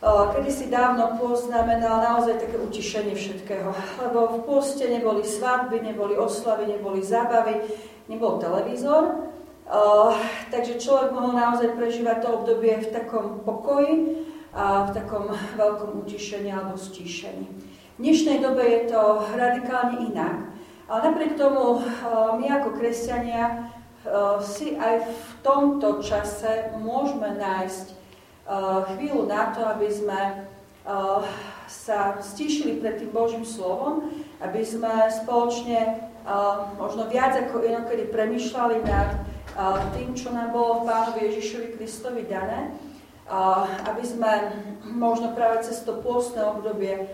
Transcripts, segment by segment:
Kedy si dávno pôst znamenal naozaj také utišenie všetkého, lebo v pôste neboli svadby, neboli oslavy, neboli zábavy, nebol televízor, takže človek mohol naozaj prežívať to obdobie v takom pokoji a v takom veľkom utišení alebo stíšení. V dnešnej dobe je to radikálne inak, ale napriek tomu my ako kresťania si aj v tomto čase môžeme nájsť chvíľu na to, aby sme eh, sa stíšili pred tým Božím slovom, aby sme spoločne eh, možno viac ako inokedy premyšľali nad tým, čo nám bolo v Pánovi Ježišovi Kristovi dané, aby sme možno práve cez to pôstne obdobie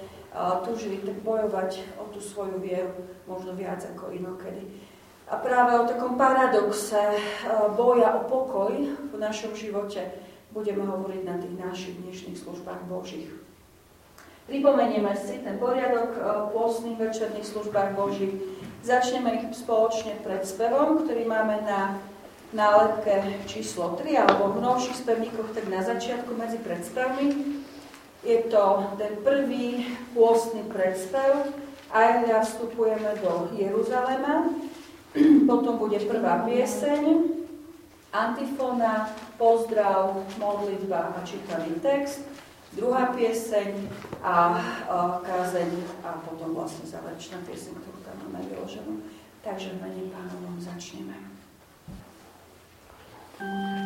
túžili tak bojovať o tú svoju vieru, možno viac ako inokedy. A práve o takom paradoxe boja o pokoj v našom živote, budeme hovoriť na tých našich dnešných službách Božích. Pripomenieme si ten poriadok e, pôstnych večerných službách Božích. Začneme ich spoločne pred spevom, ktorý máme na nálepke číslo 3, alebo v novších spevníkoch, tak na začiatku medzi predspevmi. Je to ten prvý pôstny predspev. Aj ja vstupujeme do Jeruzalema. Potom bude prvá pieseň, antifona, pozdrav, modlitba a čítaný text, druhá pieseň a, kázeň a potom vlastne záverečná pieseň, ktorú tam máme vyloženú. Takže v mene pánovom začneme. Thank.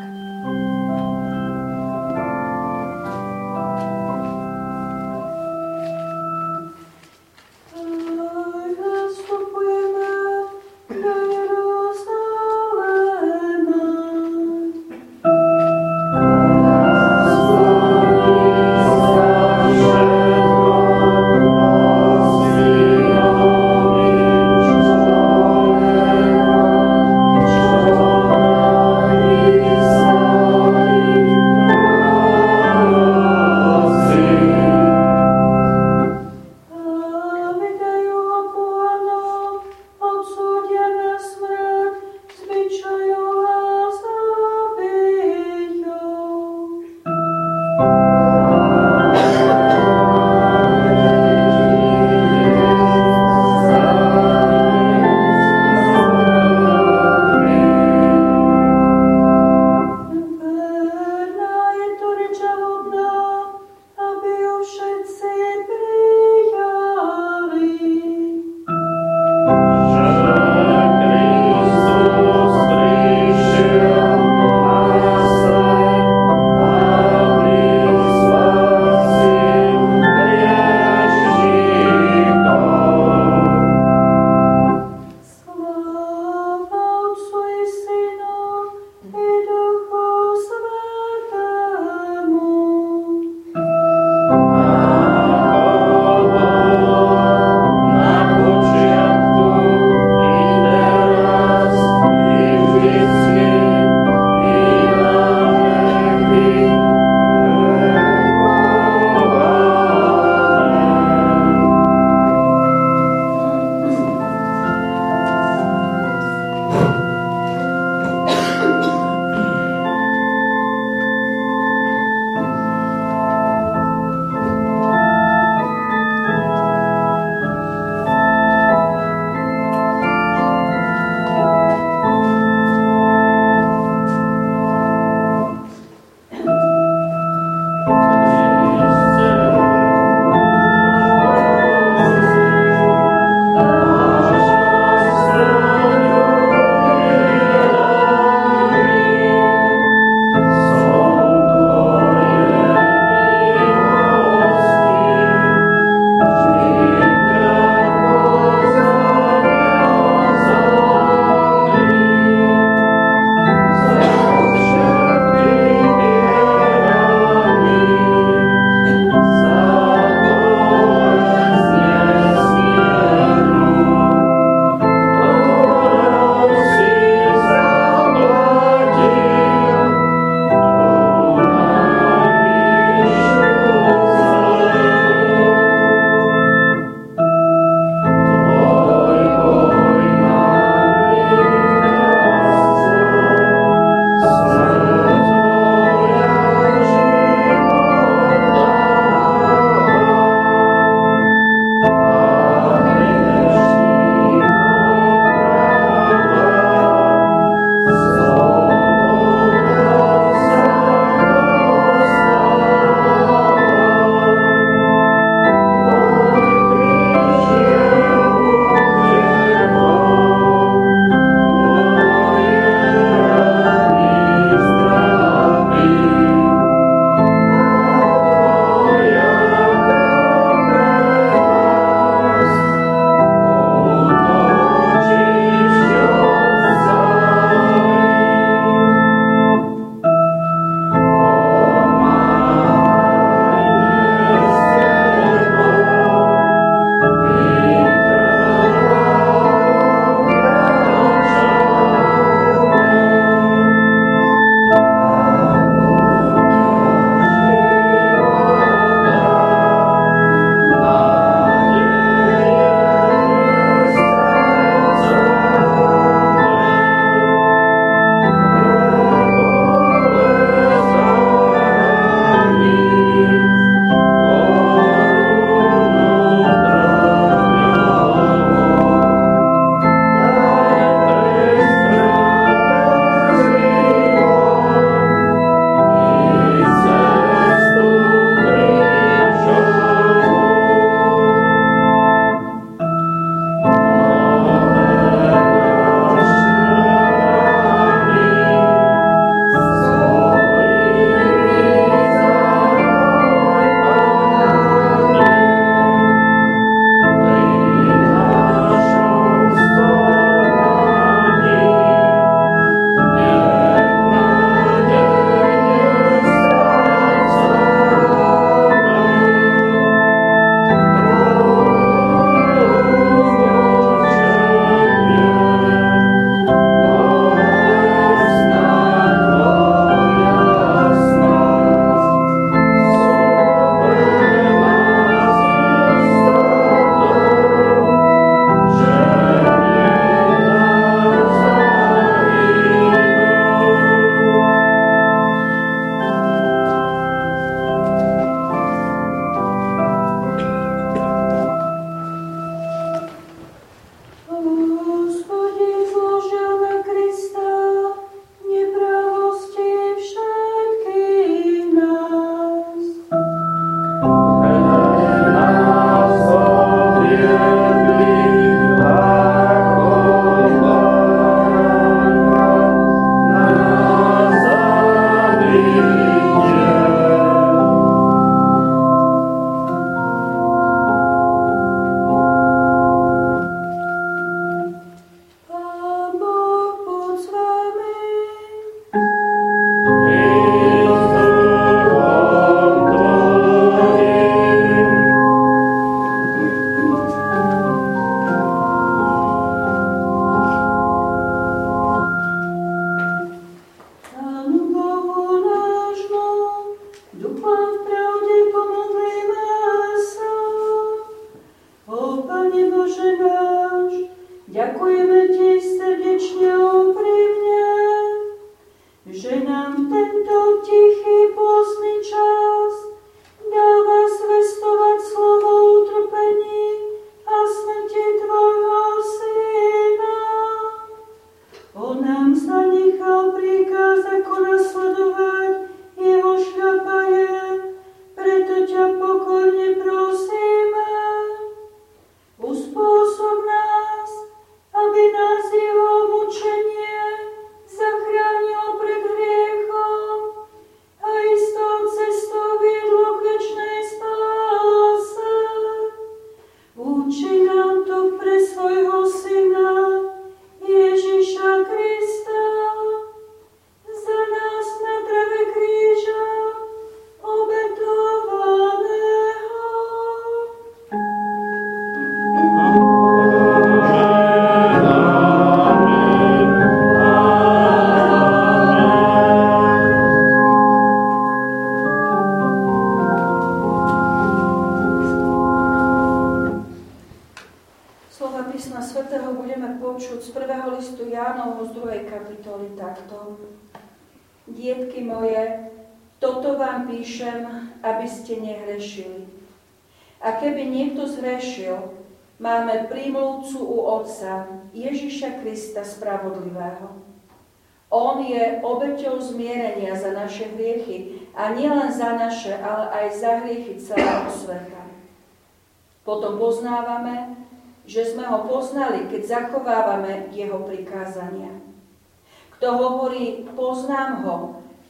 Spravodlivého. On je obeťou zmierenia za naše hriechy a nielen za naše, ale aj za hriechy celého sveta. Potom poznávame, že sme ho poznali, keď zachovávame jeho prikázania. Kto hovorí, poznám ho,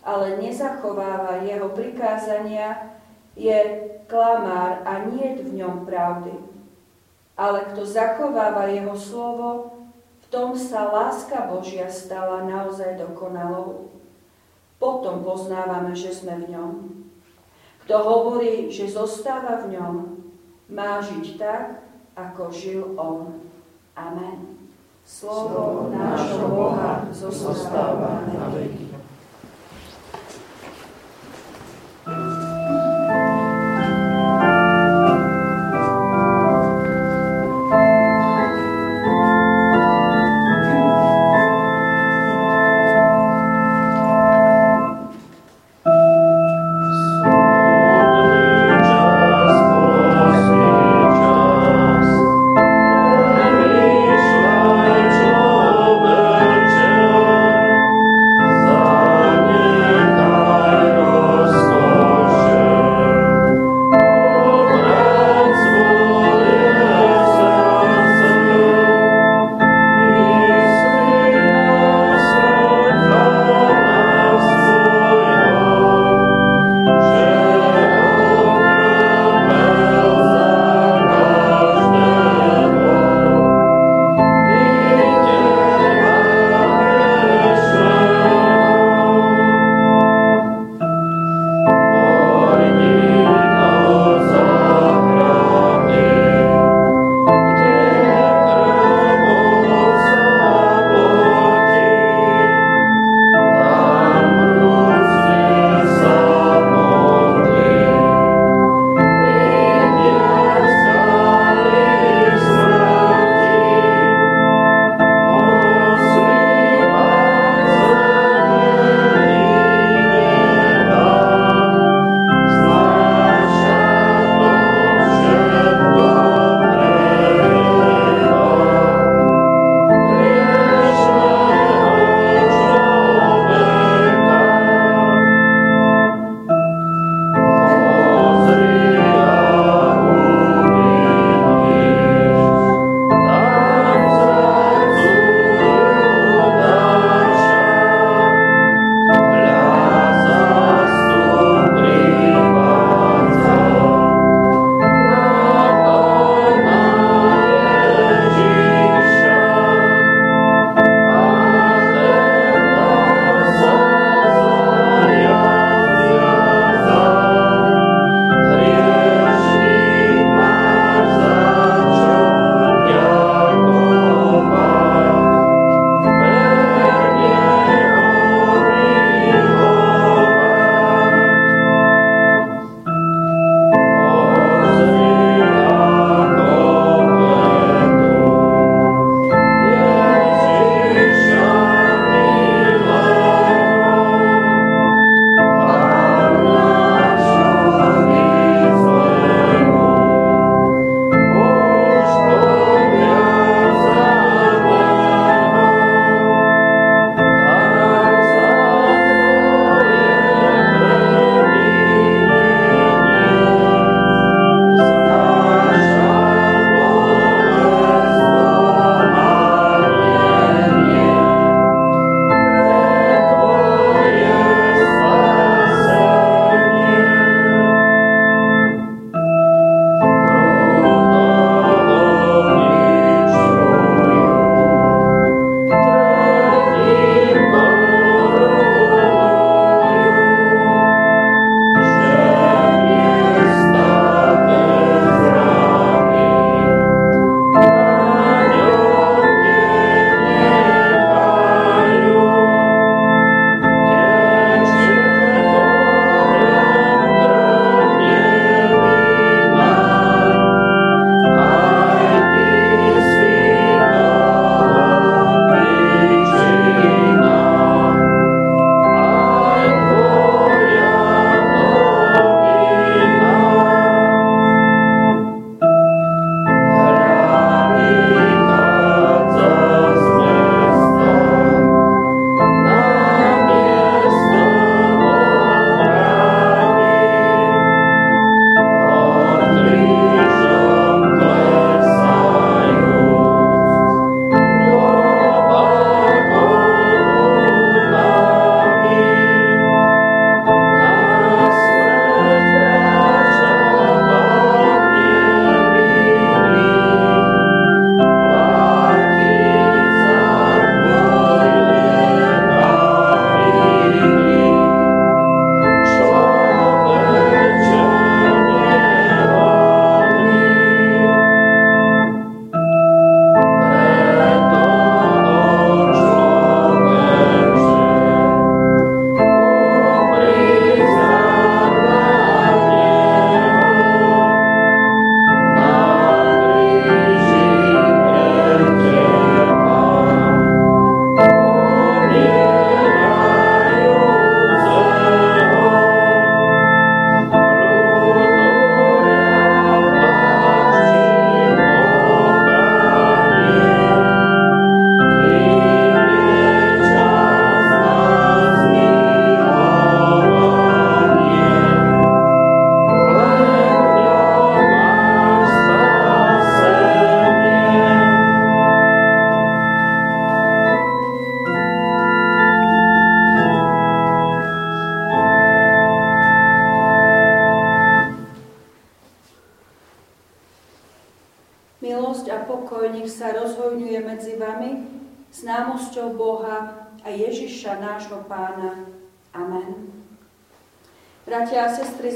ale nezachováva jeho prikázania, je klamár a nie v ňom pravdy. Ale kto zachováva jeho slovo, tom sa láska Božia stala naozaj dokonalou. Potom poznávame, že sme v ňom. Kto hovorí, že zostáva v ňom, má žiť tak, ako žil on. Amen. Slovo nášho Boha zostáva na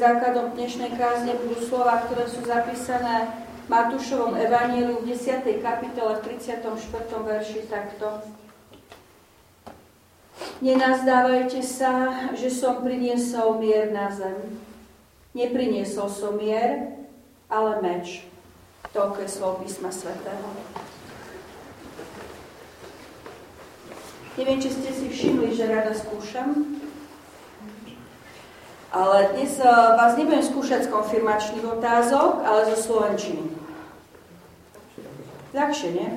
základom dnešnej kázne budú slova, ktoré sú zapísané v Matúšovom evaníliu v 10. kapitole v 34. verši takto. Nenazdávajte sa, že som priniesol mier na zem. Nepriniesol som mier, ale meč. Toľko je slov písma svätého. Neviem, či ste si všimli, že rada skúšam. Ale dnes eh, vás nebudem skúšať z konfirmačných otázok, ale zo slovenčiny. Ľahšie, nie?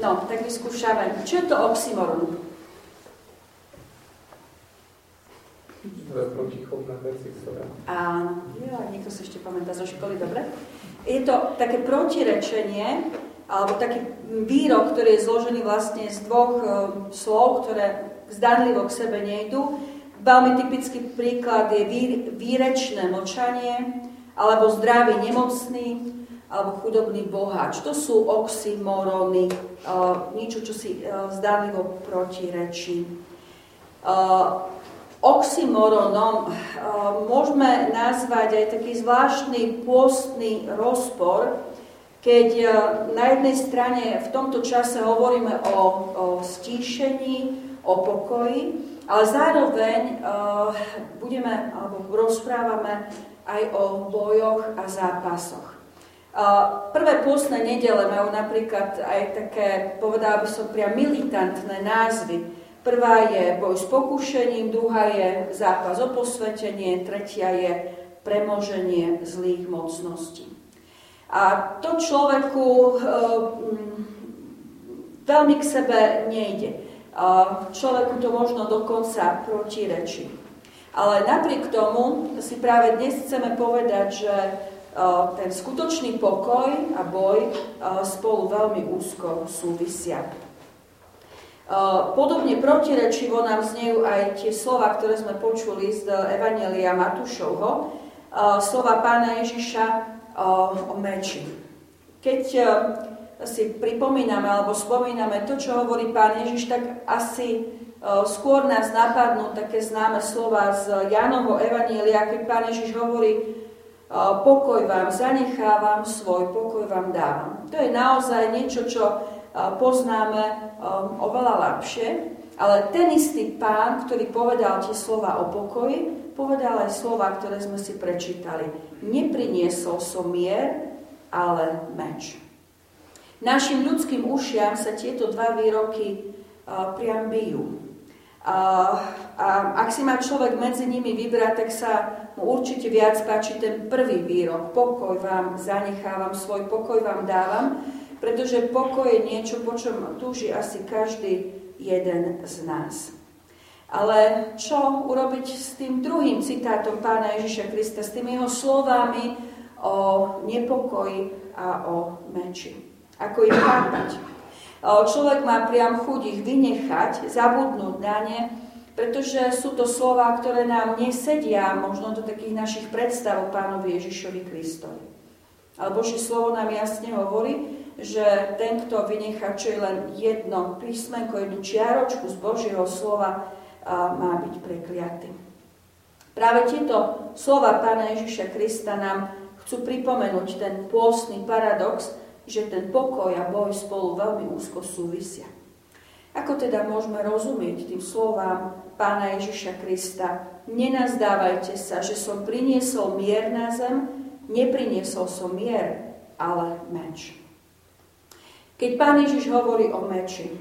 No, tak vyskúšame. Čo je to oxymoron? protichodné veci, ktoré... Áno, jo, niekto sa ešte pamätá zo školy, dobre? Je to také protirečenie, alebo taký výrok, ktorý je zložený vlastne z dvoch uh, slov, ktoré zdanlivo k sebe nejdu. Veľmi typický príklad je výrečné mlčanie, alebo zdravý nemocný, alebo chudobný boháč. To sú oxymorony, uh, niečo, čo si uh, zdanlivo protirečí. Uh, oxymoronom môžeme nazvať aj taký zvláštny pôstny rozpor, keď na jednej strane v tomto čase hovoríme o, o stíšení, o pokoji, ale zároveň uh, budeme, alebo rozprávame aj o bojoch a zápasoch. Uh, prvé pôstne nedele majú napríklad aj také, povedala by som priam, militantné názvy. Prvá je boj s pokušením, druhá je zápas o posvetenie, tretia je premoženie zlých mocností. A to človeku e, veľmi k sebe nejde. A človeku to možno dokonca protirečí. Ale napriek tomu si práve dnes chceme povedať, že e, ten skutočný pokoj a boj e, spolu veľmi úzko súvisia. Podobne protirečivo nám znejú aj tie slova, ktoré sme počuli z Evanelia Matúšovho, slova pána Ježiša o meči. Keď si pripomíname alebo spomíname to, čo hovorí pán Ježiš, tak asi skôr nás napadnú také známe slova z Jánovho Evanielia, keď pán Ježiš hovorí, pokoj vám zanechávam, svoj pokoj vám dávam. To je naozaj niečo, čo poznáme oveľa lepšie, ale ten istý pán, ktorý povedal tie slova o pokoji, povedal aj slova, ktoré sme si prečítali. Nepriniesol som mier, ale meč. Našim ľudským ušiam sa tieto dva výroky priam bijú. A, a ak si má človek medzi nimi vybrať, tak sa mu určite viac páči ten prvý výrok. Pokoj vám zanechávam, svoj pokoj vám dávam, pretože pokoj je niečo, po čom túži asi každý jeden z nás. Ale čo urobiť s tým druhým citátom pána Ježiša Krista, s tými jeho slovami o nepokoji a o meči? Ako ich chápať? Človek má priam chuť ich vynechať, zabudnúť na ne, pretože sú to slova, ktoré nám nesedia možno do takých našich predstav o pánovi Ježišovi Kristovi. Ale Božie slovo nám jasne hovorí, že ten, kto vynechá čo je len jedno písmenko, jednu čiaročku z Božieho slova, má byť prekliatý. Práve tieto slova Pána Ježiša Krista nám chcú pripomenúť ten pôstny paradox, že ten pokoj a boj spolu veľmi úzko súvisia. Ako teda môžeme rozumieť tým slovám Pána Ježiša Krista? Nenazdávajte sa, že som priniesol mier na zem, nepriniesol som mier, ale meč. Keď pán Ježiš hovorí o meči,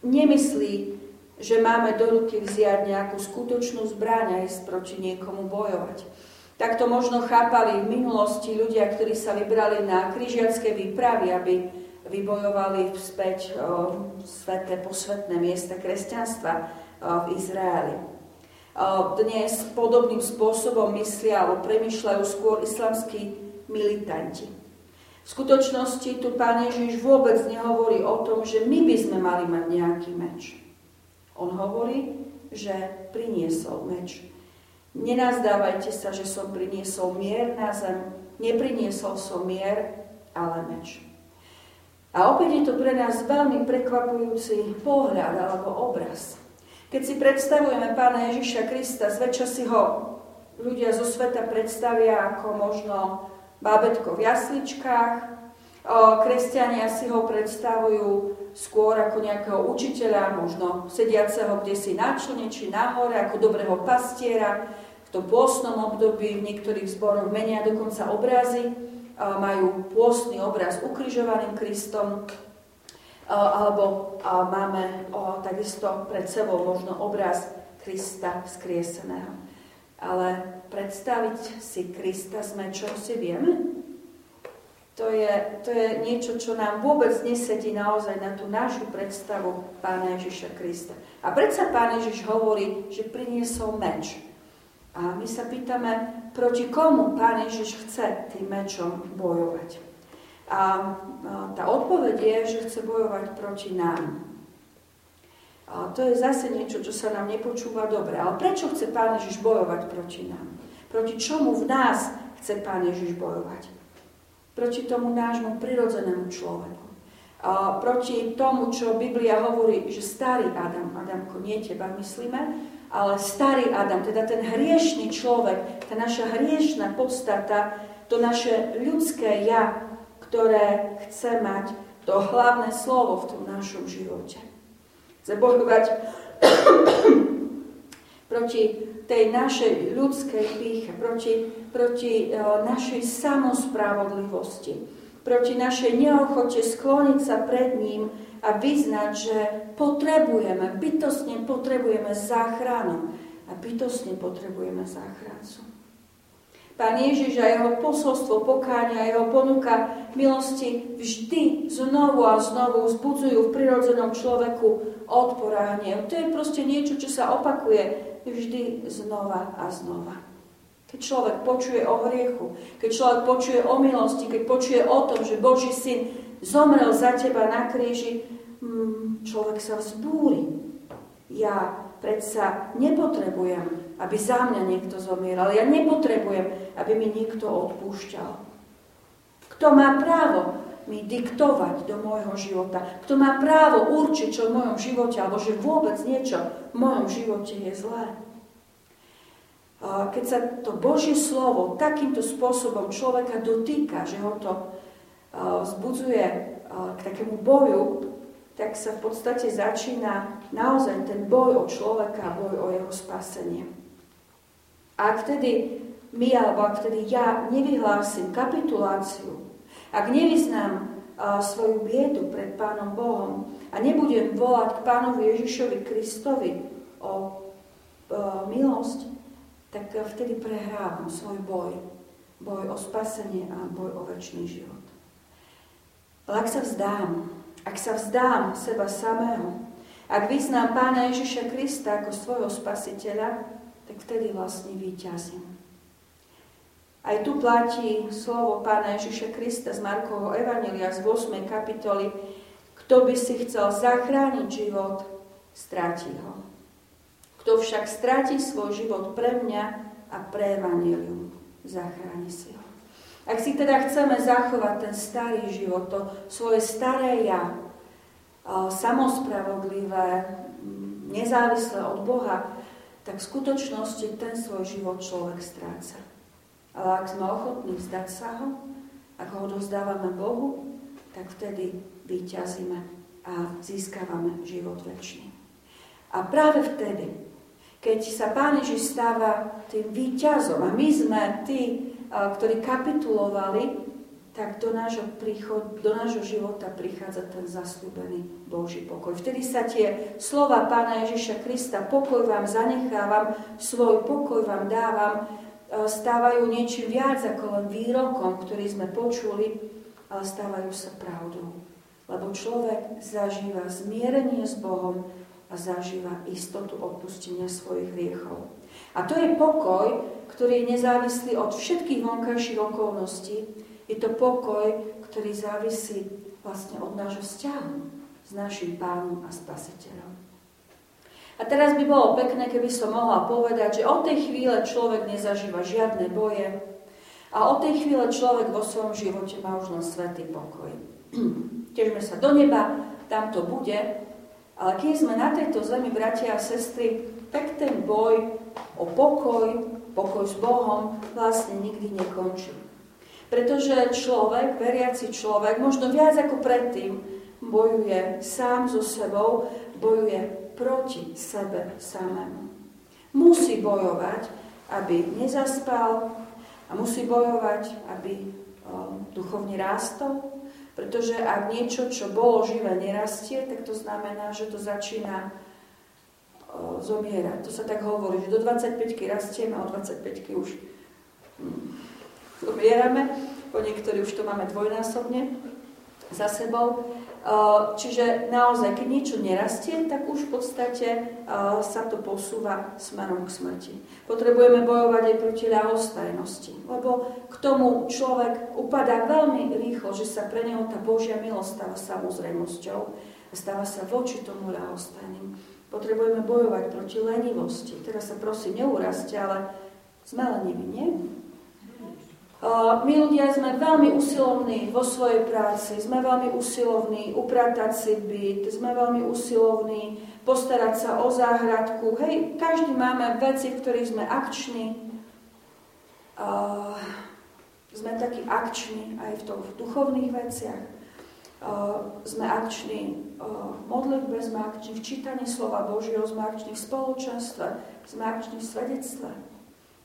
nemyslí, že máme do ruky vziať nejakú skutočnú zbraň a ísť proti niekomu bojovať. Tak to možno chápali v minulosti ľudia, ktorí sa vybrali na križiacké výpravy, aby vybojovali o, sveté, posvetné miesta kresťanstva v Izraeli. Dnes podobným spôsobom myslia alebo premyšľajú skôr islamskí militanti. V skutočnosti tu Pán Ježiš vôbec nehovorí o tom, že my by sme mali mať nejaký meč. On hovorí, že priniesol meč. Nenazdávajte sa, že som priniesol mier na zem. Nepriniesol som mier, ale meč. A opäť je to pre nás veľmi prekvapujúci pohľad alebo obraz. Keď si predstavujeme pána Ježiša Krista, zväčša si ho ľudia zo sveta predstavia ako možno bábetko v jasličkách, kresťania si ho predstavujú skôr ako nejakého učiteľa, možno sediaceho kde si na člne či nahore, ako dobrého pastiera. V pôstnom období v niektorých zboroch menia dokonca obrazy, majú pôstny obraz ukrižovaným Kristom, alebo máme takisto pred sebou možno obraz Krista vzkrieseného. Ale predstaviť si Krista sme, čo si vieme? to je, to je niečo, čo nám vôbec nesedí naozaj na tú našu predstavu Pána Ježiša Krista. A predsa Pán Ježiš hovorí, že priniesol meč. A my sa pýtame, proti komu Pán Ježiš chce tým mečom bojovať. A tá odpoveď je, že chce bojovať proti nám. A to je zase niečo, čo sa nám nepočúva dobre. Ale prečo chce Pán Ježiš bojovať proti nám? Proti čomu v nás chce Pán Ježiš bojovať? proti tomu nášmu prirodzenému človeku. A proti tomu, čo Biblia hovorí, že starý Adam, Adamko, nie teba myslíme, ale starý Adam, teda ten hriešný človek, tá naša hriešná podstata, to naše ľudské ja, ktoré chce mať to hlavné slovo v tom našom živote. Chce bojovať proti tej našej ľudskej píche, proti, proti uh, našej samospravodlivosti, proti našej neochote skloniť sa pred ním a vyznať, že potrebujeme, bytostne potrebujeme záchranu a bytostne potrebujeme záchrancu. Pán Ježiš a jeho posolstvo pokáňa, jeho ponuka milosti vždy znovu a znovu vzbudzujú v prirodzenom človeku odpor a hnev. To je proste niečo, čo sa opakuje vždy znova a znova. Keď človek počuje o hriechu, keď človek počuje o milosti, keď počuje o tom, že Boží syn zomrel za teba na kríži, mm, človek sa vzbúri. Ja predsa nepotrebujem, aby za mňa niekto zomieral. Ja nepotrebujem, aby mi niekto odpúšťal. Kto má právo mi diktovať do môjho života? Kto má právo určiť, čo v mojom živote, alebo že vôbec niečo v mojom živote je zlé? Keď sa to Božie slovo takýmto spôsobom človeka dotýka, že ho to vzbudzuje k takému boju, tak sa v podstate začína naozaj ten boj o človeka, boj o jeho spasenie. A ak vtedy my, alebo ak vtedy ja nevyhlásim kapituláciu ak nevyznám svoju biedu pred Pánom Bohom a nebudem volať k Pánovi Ježišovi Kristovi o milosť, tak vtedy prehrávam svoj boj. Boj o spasenie a boj o väčší život. Ale ak sa vzdám, ak sa vzdám seba samého, ak vyznám Pána Ježiša Krista ako svojho spasiteľa, tak vtedy vlastne vyťazím. Aj tu platí slovo pána Ježiša Krista z Markovho Evanelia z 8. kapitoly. Kto by si chcel zachrániť život, stráti ho. Kto však stráti svoj život pre mňa a pre Evangelium, zachráni si ho. Ak si teda chceme zachovať ten starý život, to svoje staré ja, samospravodlivé, nezávislé od Boha, tak v skutočnosti ten svoj život človek stráca. Ale ak sme ochotní vzdať sa ho, ak ho odovzdávame Bohu, tak vtedy vyťazíme a získavame život väčší. A práve vtedy, keď sa Pán Ježiš stáva tým výťazom a my sme tí, ktorí kapitulovali, tak do nášho, príchod, do nášho života prichádza ten zaslúbený Boží pokoj. Vtedy sa tie slova Pána Ježiša Krista, pokoj vám zanechávam, svoj pokoj vám dávam, stávajú niečím viac ako len výrokom, ktorý sme počuli, ale stávajú sa pravdou. Lebo človek zažíva zmierenie s Bohom a zažíva istotu odpustenia svojich hriechov. A to je pokoj, ktorý je nezávislý od všetkých vonkajších okolností. Je to pokoj, ktorý závisí vlastne od nášho vzťahu s našim pánom a spasiteľom. A teraz by bolo pekné, keby som mohla povedať, že od tej chvíle človek nezažíva žiadne boje a od tej chvíle človek vo svojom živote má už len svetý pokoj. težme sa do neba, tam to bude. Ale keď sme na tejto zemi, bratia a sestry, tak ten boj o pokoj, pokoj s Bohom vlastne nikdy nekončí. Pretože človek, veriaci človek, možno viac ako predtým, bojuje sám so sebou, bojuje proti sebe samému. Musí bojovať, aby nezaspal a musí bojovať, aby o, duchovne rástol, pretože ak niečo, čo bolo živé, nerastie, tak to znamená, že to začína o, zomierať. To sa tak hovorí, že do 25-ky rastieme a od 25-ky už hm, zomierame. Po niektorí už to máme dvojnásobne za sebou. Čiže naozaj, keď niečo nerastie, tak už v podstate sa to posúva smerom k smrti. Potrebujeme bojovať aj proti ľahostajnosti, lebo k tomu človek upadá veľmi rýchlo, že sa pre neho tá Božia milosť stáva samozrejmosťou stáva sa voči tomu ľahostajným. Potrebujeme bojovať proti lenivosti. Teraz sa prosím, neuraste, ale sme leniví, nie? My ľudia sme veľmi usilovní vo svojej práci, sme veľmi usilovní upratať si byt, sme veľmi usilovní postarať sa o záhradku. Hej, každý máme veci, v ktorých sme akční. Uh, sme takí akční aj v, tom, v duchovných veciach. Uh, sme akční uh, v modlitbe, sme akční v čítaní slova Božieho, sme akční v spoločenstve, sme akční v svedectve.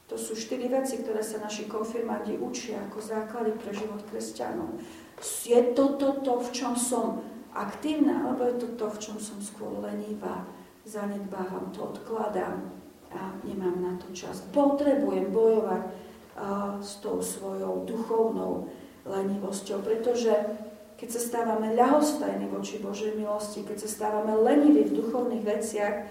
To sú štyri veci, ktoré sa naši konfirmandi učia ako základy pre život kresťanov. Je to toto, v čom som aktívna, alebo je to to, v čom som skôr lenivá, zanedbávam to, odkladám a nemám na to čas. Potrebujem bojovať a, s tou svojou duchovnou lenivosťou, pretože keď sa stávame ľahostajní voči Božej milosti, keď sa stávame leniví v duchovných veciach,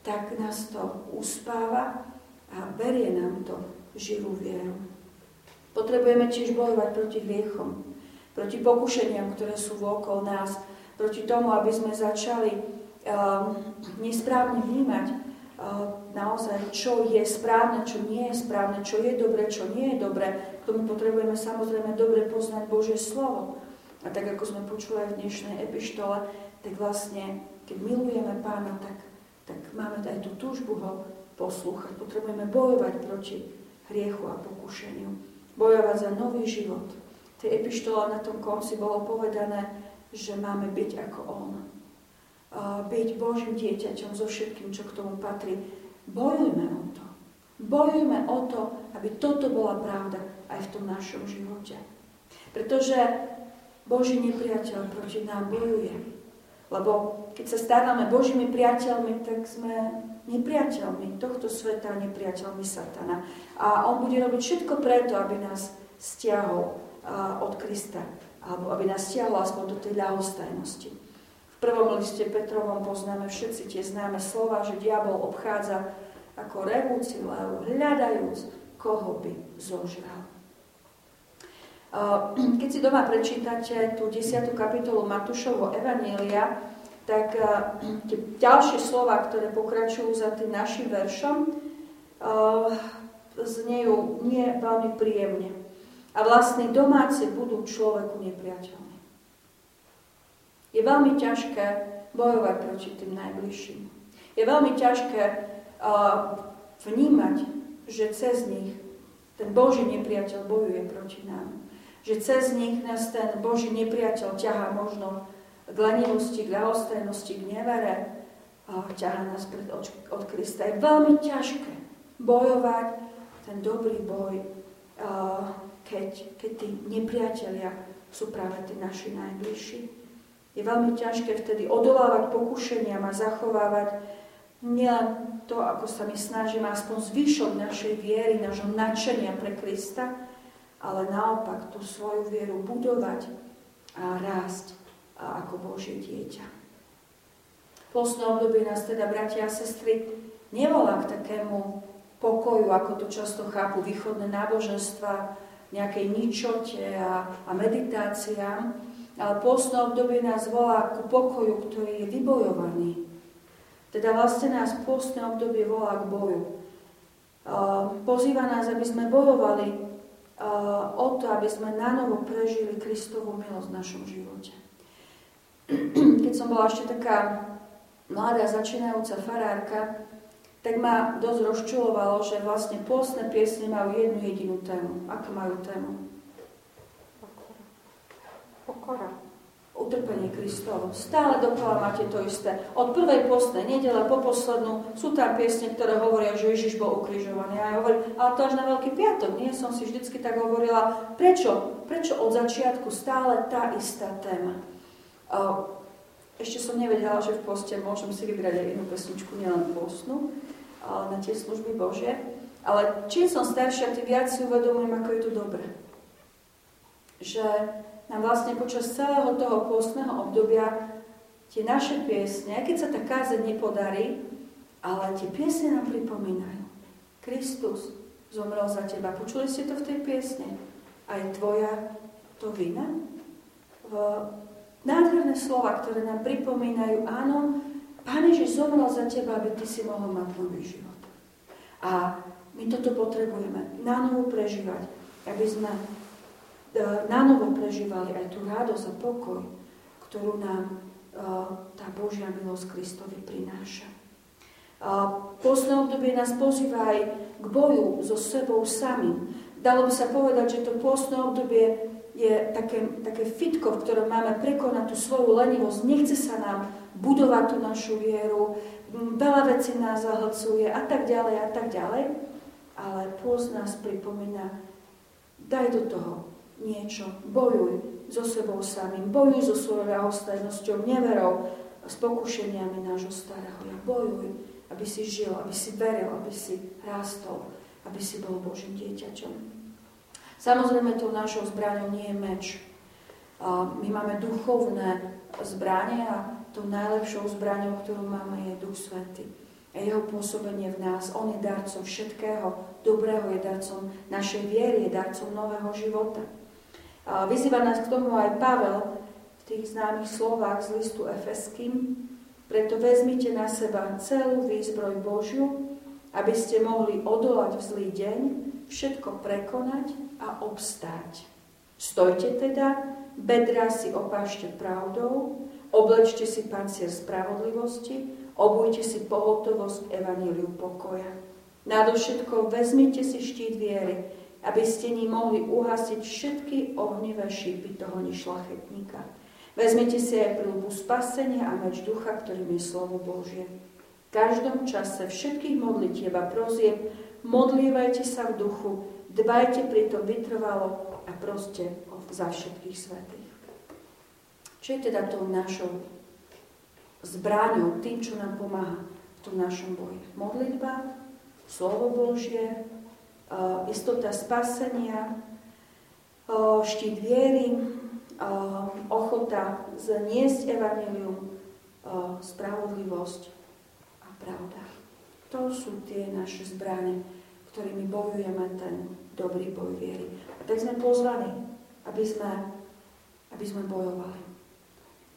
tak nás to uspáva a berie nám to živú vieru. Potrebujeme tiež bojovať proti hriechom, proti pokušeniam, ktoré sú vôkol nás, proti tomu, aby sme začali uh, nesprávne vnímať uh, naozaj, čo je správne, čo nie je správne, čo je dobre, čo nie je dobre. K tomu potrebujeme samozrejme dobre poznať Božie slovo. A tak, ako sme počuli aj v dnešnej epištole, tak vlastne, keď milujeme Pána, tak, tak máme aj tú túžbu ho poslúchať. Potrebujeme bojovať proti hriechu a pokušeniu. Bojovať za nový život. V tej epištole na tom konci bolo povedané, že máme byť ako On. Byť Božím dieťaťom so všetkým, čo k tomu patrí. Bojujme o to. Bojujme o to, aby toto bola pravda aj v tom našom živote. Pretože Boží nepriateľ proti nám bojuje. Lebo keď sa stávame Božími priateľmi, tak sme nepriateľmi tohto sveta, nepriateľmi satana. A on bude robiť všetko preto, aby nás stiahol od Krista, alebo aby nás stiahol aspoň do tej ľahostajnosti. V prvom liste Petrovom poznáme všetci tie známe slova, že diabol obchádza ako revúci lev, hľadajúc, koho by zožral. Keď si doma prečítate tú 10. kapitolu Matúšovho Evanielia, tak eh, tie ďalšie slova, ktoré pokračujú za tým našim veršom, eh, znejú nie veľmi príjemne. A vlastne domáci budú človeku nepriateľmi. Je veľmi ťažké bojovať proti tým najbližším. Je veľmi ťažké eh, vnímať, že cez nich ten Boží nepriateľ bojuje proti nám. Že cez nich nás ten Boží nepriateľ ťahá možno k lenivosti, k ľahostajnosti, k nevere a ťaha nás pred od Krista. Je veľmi ťažké bojovať ten dobrý boj, keď, keď tí nepriatelia sú práve tí naši najbližší. Je veľmi ťažké vtedy odolávať pokušeniam a zachovávať nielen to, ako sa my snažíme, aspoň zvýšok našej viery, nášho nadšenia pre Krista, ale naopak tú svoju vieru budovať a rásť ako Božie dieťa. Postné obdobie nás teda, bratia a sestry, nevolá k takému pokoju, ako to často chápu východné náboženstva, nejakej ničote a, a meditáciám, ale postné obdobie nás volá ku pokoju, ktorý je vybojovaný. Teda vlastne nás postné obdobie volá k boju. Pozýva nás, aby sme bojovali o to, aby sme nanovo prežili Kristovú milosť v našom živote. keď som bola ešte taká mladá začínajúca farárka, tak ma dosť rozčulovalo, že vlastne pôstne piesne majú jednu jedinú tému. Ako majú tému? Pokora. Pokora. Utrpenie Kristovo. Stále dokola máte to isté. Od prvej postnej nedele po poslednú sú tam piesne, ktoré hovoria, že Ježiš bol ukrižovaný. A ja hovorím, ale to až na Veľký piatok. Nie som si vždycky tak hovorila. Prečo? Prečo od začiatku stále tá istá téma? Ešte som nevedela, že v poste môžem si vybrať aj jednu pesničku, nielen postnú, na tie služby Bože. Ale čím som staršia, tým viac si uvedomujem, ako je to dobré. Že nám vlastne počas celého toho postného obdobia tie naše piesne, keď sa tá kázeň nepodarí, ale tie piesne nám pripomínajú. Kristus zomrel za teba. Počuli ste to v tej piesne? Aj tvoja to vina? V Nádherné slova, ktoré nám pripomínajú, áno, Pán Ježiš zomrel za teba, aby ty si mohol mať nový život. A my toto potrebujeme na novo prežívať, aby sme e, na novo prežívali aj tú radosť a pokoj, ktorú nám e, tá Božia milosť Kristovi prináša. Posledné obdobie nás pozýva aj k boju so sebou samým. Dalo by sa povedať, že to postné obdobie je také, také fitko, v ktorom máme prekonať tú svoju lenivosť. Nechce sa nám budovať tú našu vieru, veľa vecí nás zahlcuje a tak ďalej a tak ďalej. Ale pôst nás pripomína, daj do toho niečo, bojuj so sebou samým, bojuj so svojou ľahostajnosťou, neverou, s pokušeniami nášho starého. Ja bojuj, aby si žil, aby si veril, aby si rástol, aby si bol Božím dieťaťom. Samozrejme, tou našou zbraňou nie je meč. My máme duchovné zbranie a tou najlepšou zbraňou, ktorú máme, je Duch Svety. A jeho pôsobenie v nás. On je darcom všetkého dobrého, je darcom našej viery, je darcom nového života. A vyzýva nás k tomu aj Pavel v tých známych slovách z listu Efeským. Preto vezmite na seba celú výzbroj Božiu, aby ste mohli odolať v zlý deň, všetko prekonať a obstáť. Stojte teda, bedra si opášte pravdou, oblečte si pancier spravodlivosti, obujte si pohotovosť evaníliu pokoja. Nadovšetko vezmite si štít viery, aby ste ním mohli uhasiť všetky ohnivé šípy toho nešlachetníka. Vezmite si aj prílbu spasenia a meč ducha, ktorým je slovo Božie. V každom čase všetkých modlitieb a prozieb modlívajte sa v duchu, Dbajte pritom vytrvalo a proste za všetkých svetých. Čo je teda tou našou zbráňou, tým, čo nám pomáha v tom našom boji? Modlitba, slovo Božie, istota spasenia, štít viery, ochota zniesť evanelium, spravodlivosť a pravda. To sú tie naše zbranie, ktorými bojujeme ten dobrý boj viery. A tak sme pozvaní, aby sme, aby sme bojovali.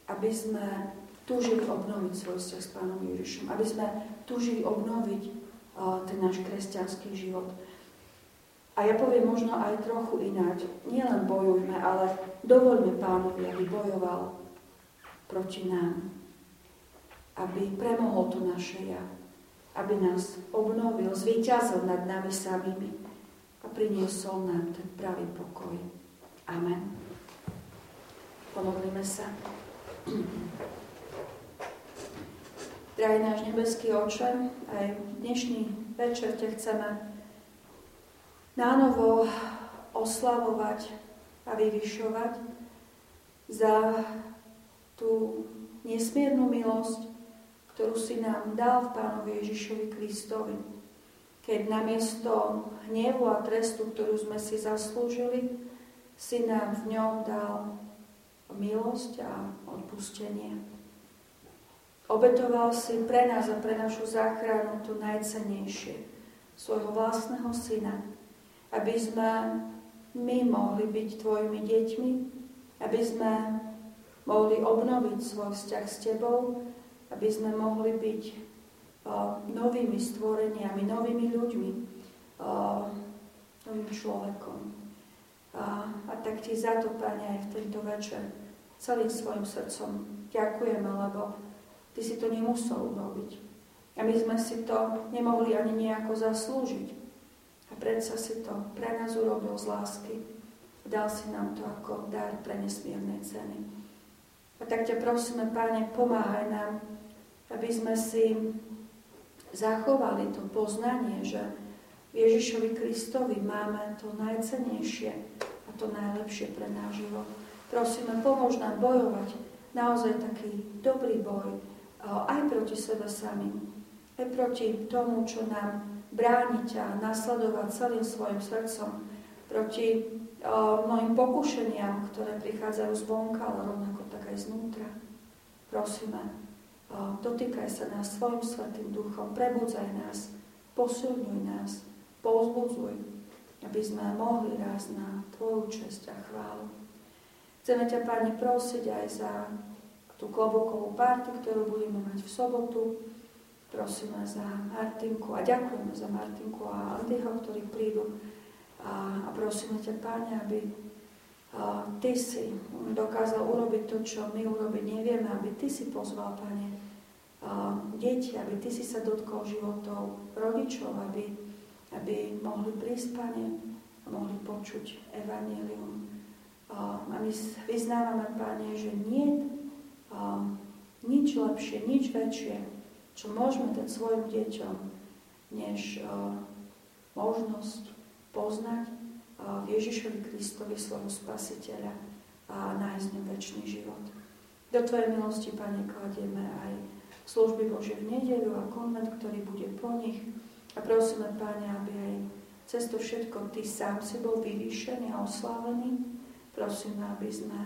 Aby sme túžili obnoviť svoj vzťah s Pánom Ježišom. Aby sme túžili obnoviť ten náš kresťanský život. A ja poviem možno aj trochu ináč. Nielen bojujme, ale dovoľme Pánovi, aby bojoval proti nám. Aby premohol to naše ja aby nás obnovil, zvíťazil nad nami samými a priniesol nám ten pravý pokoj. Amen. Pomodlíme sa. Drahý náš nebeský oče, aj dnešný večer ťa chceme nánovo oslavovať a vyvyšovať za tú nesmiernu milosť, ktorú si nám dal v Pánovi Ježišovi Kristovi. Keď namiesto hnevu a trestu, ktorú sme si zaslúžili, si nám v ňom dal milosť a odpustenie. Obetoval si pre nás a pre našu záchranu to najcenejšie, svojho vlastného syna, aby sme my mohli byť tvojimi deťmi, aby sme mohli obnoviť svoj vzťah s tebou aby sme mohli byť novými stvoreniami, novými ľuďmi, novým človekom. A, a tak ti za to, Pane, aj v tento večer celým svojim srdcom ďakujeme, lebo Ty si to nemusel urobiť. A my sme si to nemohli ani nejako zaslúžiť. A predsa si to pre nás urobil z lásky. Dal si nám to ako dar pre nesmiernej ceny. A tak ťa prosíme, Páne, pomáhaj nám, aby sme si zachovali to poznanie, že Ježišovi Kristovi máme to najcenejšie a to najlepšie pre náš život. Prosíme, pomôž nám bojovať naozaj taký dobrý boj aj proti sebe samým, aj proti tomu, čo nám bráni ťa nasledovať celým svojim srdcom, proti mnohým pokušeniam, ktoré prichádzajú zvonka, ale rovnako tak aj znútra. Prosíme, dotýkaj sa nás svojim svetým duchom, prebudzaj nás, posilňuj nás, pozbudzuj, aby sme mohli raz na Tvoju čest a chválu. Chceme ťa, Pani, prosiť aj za tú klobukovú párty, ktorú budeme mať v sobotu. Prosíme za Martinku a ďakujeme za Martinku a Andyho, ktorí prídu. A, a prosíme ťa, Pane, aby a, Ty si dokázal urobiť to, čo my urobiť nevieme, aby Ty si pozval, Pane, a, deti, aby Ty si sa dotkol životov rodičov, aby, aby mohli prísť, Pane, mohli počuť Evangelium. A, a my vyznávame, Pane, že nie nič lepšie, nič väčšie, čo môžeme dať svojim deťom, než uh, možnosť poznať uh, Ježišovi Kristovi svojho spasiteľa a nájsť ňom väčší život. Do Tvojej milosti, Pane, kladieme aj služby Bože v nedelu a konvent, ktorý bude po nich. A prosíme, Pane, aby aj cez to všetko Ty sám si bol vyvýšený a oslávený. Prosíme, aby sme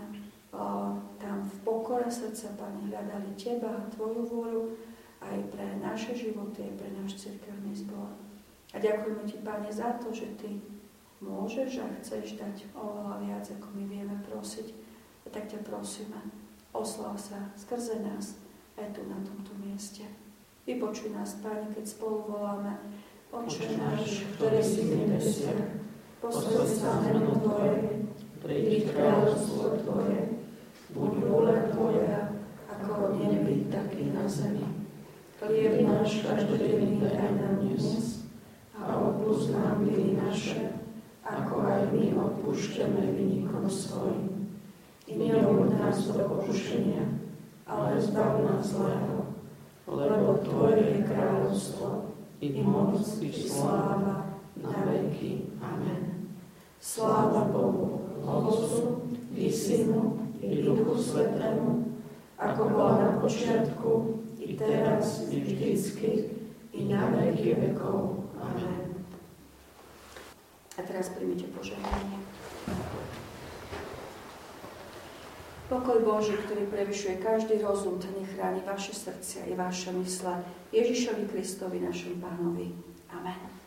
tam v pokore srdca, Pane, hľadali Teba a Tvoju vôľu aj pre naše životy, aj pre náš cirkevný zbor. A ďakujeme Ti, Pane, za to, že Ty môžeš a chceš dať oveľa viac, ako my vieme prosiť. A tak ťa prosíme, oslav sa skrze nás aj tu na tomto mieste. Vypočuj nás, Pane, keď spolu voláme Oče náš, ktorý si v nebesiach, posledný sa meno Tvoje, príď kráľovstvo Tvoje, buď vôľa Tvoja, ako v nebi, tak i na zemi. Chlieb náš každodenný daj nám dnes a odpúsť nám viny naše, ako aj my odpúšťame vynikom svojim. I neuvod nás do pokušenia, ale zbav nás zlého, lebo Tvoje je kráľovstvo, i moc, i sláva, na veky. Amen. Sláva Bohu, Otcu, i Synu, i Duchu Svetému, ako bola na počiatku, teraz, i vždycky, i na veky vekov. Amen. A teraz príjmite požehnanie. Pokoj Boží, ktorý prevyšuje každý rozum, ten chráni vaše srdcia i vaše mysle. Ježišovi Kristovi, našom pánovi. Amen.